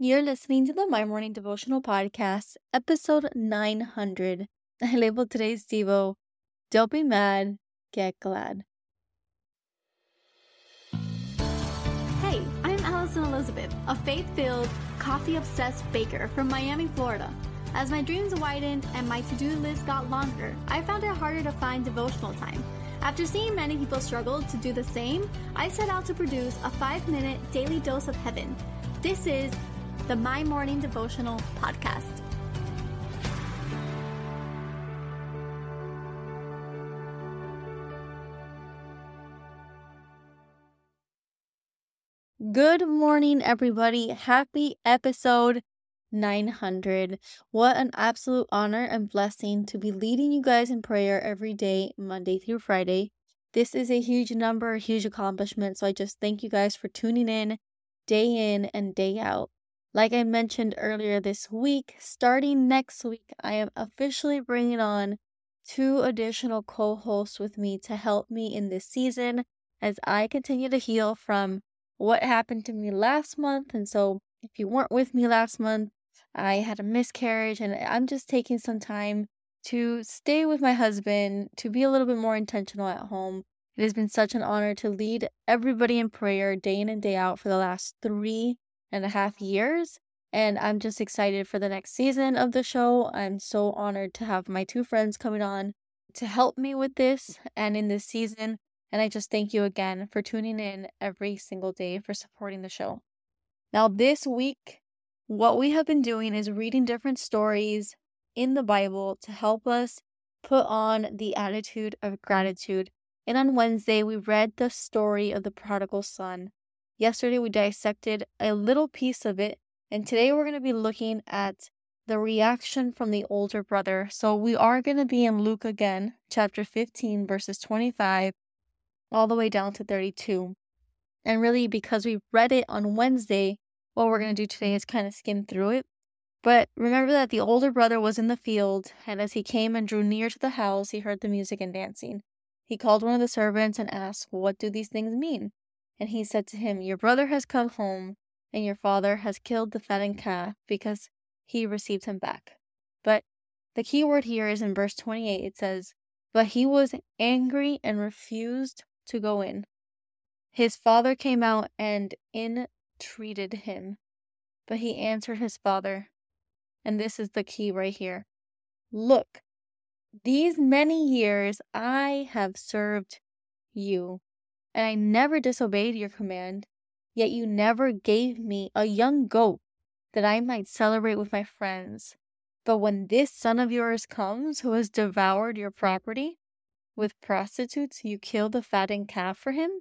You're listening to the My Morning Devotional Podcast, episode 900. I labeled today's Devo, Don't Be Mad, Get Glad. Hey, I'm Alison Elizabeth, a faith filled, coffee obsessed baker from Miami, Florida. As my dreams widened and my to do list got longer, I found it harder to find devotional time. After seeing many people struggle to do the same, I set out to produce a five minute daily dose of heaven. This is the My Morning Devotional Podcast. Good morning, everybody. Happy episode 900. What an absolute honor and blessing to be leading you guys in prayer every day, Monday through Friday. This is a huge number, a huge accomplishment. So I just thank you guys for tuning in day in and day out. Like I mentioned earlier this week, starting next week, I am officially bringing on two additional co hosts with me to help me in this season as I continue to heal from what happened to me last month. And so, if you weren't with me last month, I had a miscarriage, and I'm just taking some time to stay with my husband, to be a little bit more intentional at home. It has been such an honor to lead everybody in prayer day in and day out for the last three and a half years. And I'm just excited for the next season of the show. I'm so honored to have my two friends coming on to help me with this and in this season. And I just thank you again for tuning in every single day for supporting the show. Now, this week, what we have been doing is reading different stories in the Bible to help us put on the attitude of gratitude. And on Wednesday, we read the story of the prodigal son. Yesterday, we dissected a little piece of it, and today we're going to be looking at the reaction from the older brother. So we are going to be in Luke again, chapter 15, verses 25, all the way down to 32. And really, because we read it on Wednesday, what we're going to do today is kind of skim through it. But remember that the older brother was in the field, and as he came and drew near to the house, he heard the music and dancing. He called one of the servants and asked, What do these things mean? And he said to him, Your brother has come home, and your father has killed the fattened calf because he received him back. But the key word here is in verse 28. It says, But he was angry and refused to go in. His father came out and entreated him. But he answered his father, and this is the key right here Look, these many years I have served you and I never disobeyed your command, yet you never gave me a young goat that I might celebrate with my friends. But when this son of yours comes, who has devoured your property with prostitutes, you kill the fattened calf for him?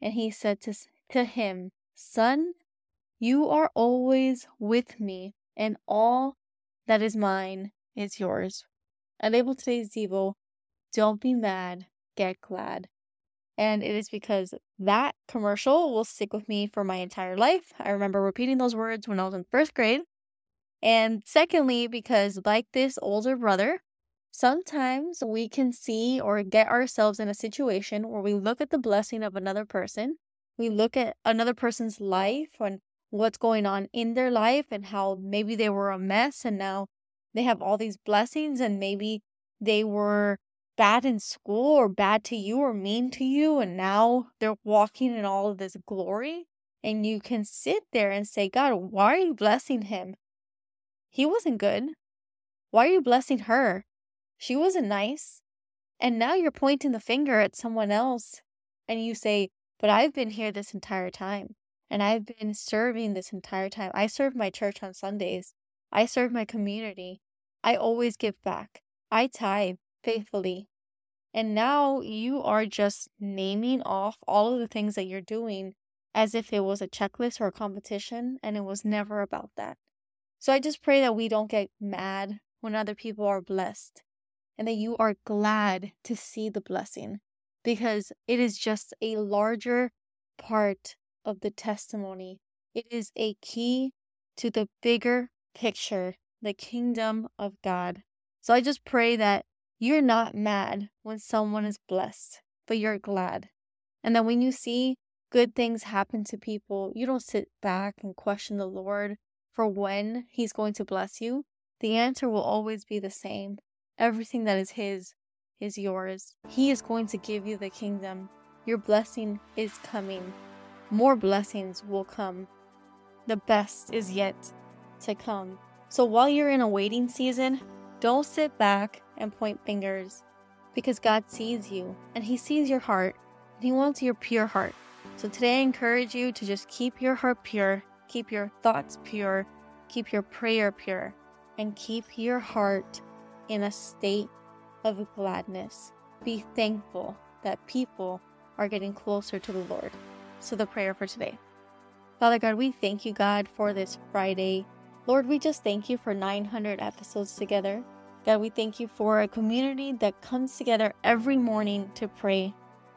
And he said to, to him, Son, you are always with me, and all that is mine is yours. Label today's Devo, Don't be mad, get glad. And it is because that commercial will stick with me for my entire life. I remember repeating those words when I was in first grade. And secondly, because like this older brother, sometimes we can see or get ourselves in a situation where we look at the blessing of another person, we look at another person's life and what's going on in their life and how maybe they were a mess and now they have all these blessings and maybe they were bad in school or bad to you or mean to you and now they're walking in all of this glory and you can sit there and say god why are you blessing him? He wasn't good. Why are you blessing her? She wasn't nice. And now you're pointing the finger at someone else and you say but i've been here this entire time and i've been serving this entire time. I serve my church on sundays. I serve my community. I always give back. I tithe faithfully. And now you are just naming off all of the things that you're doing as if it was a checklist or a competition, and it was never about that. So I just pray that we don't get mad when other people are blessed and that you are glad to see the blessing because it is just a larger part of the testimony. It is a key to the bigger picture, the kingdom of God. So I just pray that you're not mad when someone is blessed, but you're glad. And that when you see good things happen to people, you don't sit back and question the Lord for when He's going to bless you, the answer will always be the same. Everything that is His is yours. He is going to give you the kingdom. Your blessing is coming. More blessings will come. The best is yet to come. So while you're in a waiting season, don't sit back and point fingers because God sees you and He sees your heart and He wants your pure heart. So today I encourage you to just keep your heart pure, keep your thoughts pure, keep your prayer pure, and keep your heart in a state of gladness. Be thankful that people are getting closer to the Lord. So, the prayer for today. Father God, we thank you, God, for this Friday. Lord, we just thank you for 900 episodes together. God, we thank you for a community that comes together every morning to pray.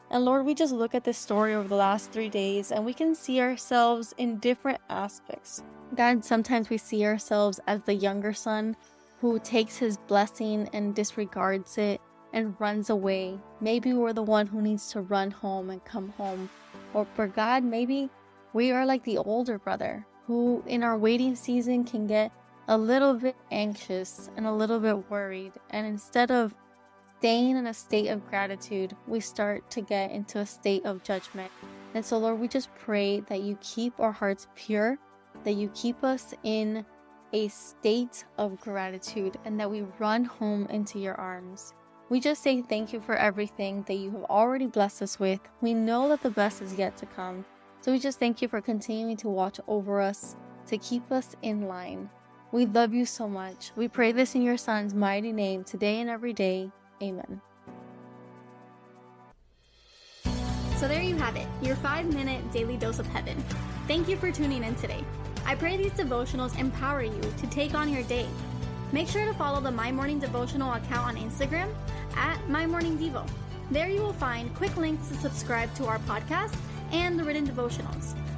And Lord, we just look at this story over the last three days and we can see ourselves in different aspects. God, sometimes we see ourselves as the younger son who takes his blessing and disregards it and runs away. Maybe we're the one who needs to run home and come home. Or for God, maybe we are like the older brother who, in our waiting season, can get a little bit anxious and a little bit worried. And instead of staying in a state of gratitude, we start to get into a state of judgment. And so, Lord, we just pray that you keep our hearts pure, that you keep us in a state of gratitude, and that we run home into your arms. We just say thank you for everything that you have already blessed us with. We know that the best is yet to come. So we just thank you for continuing to watch over us, to keep us in line. We love you so much. We pray this in your Son's mighty name today and every day. Amen. So there you have it, your five minute daily dose of heaven. Thank you for tuning in today. I pray these devotionals empower you to take on your day. Make sure to follow the My Morning Devotional account on Instagram at My Morning Devo. There you will find quick links to subscribe to our podcast and the written devotionals.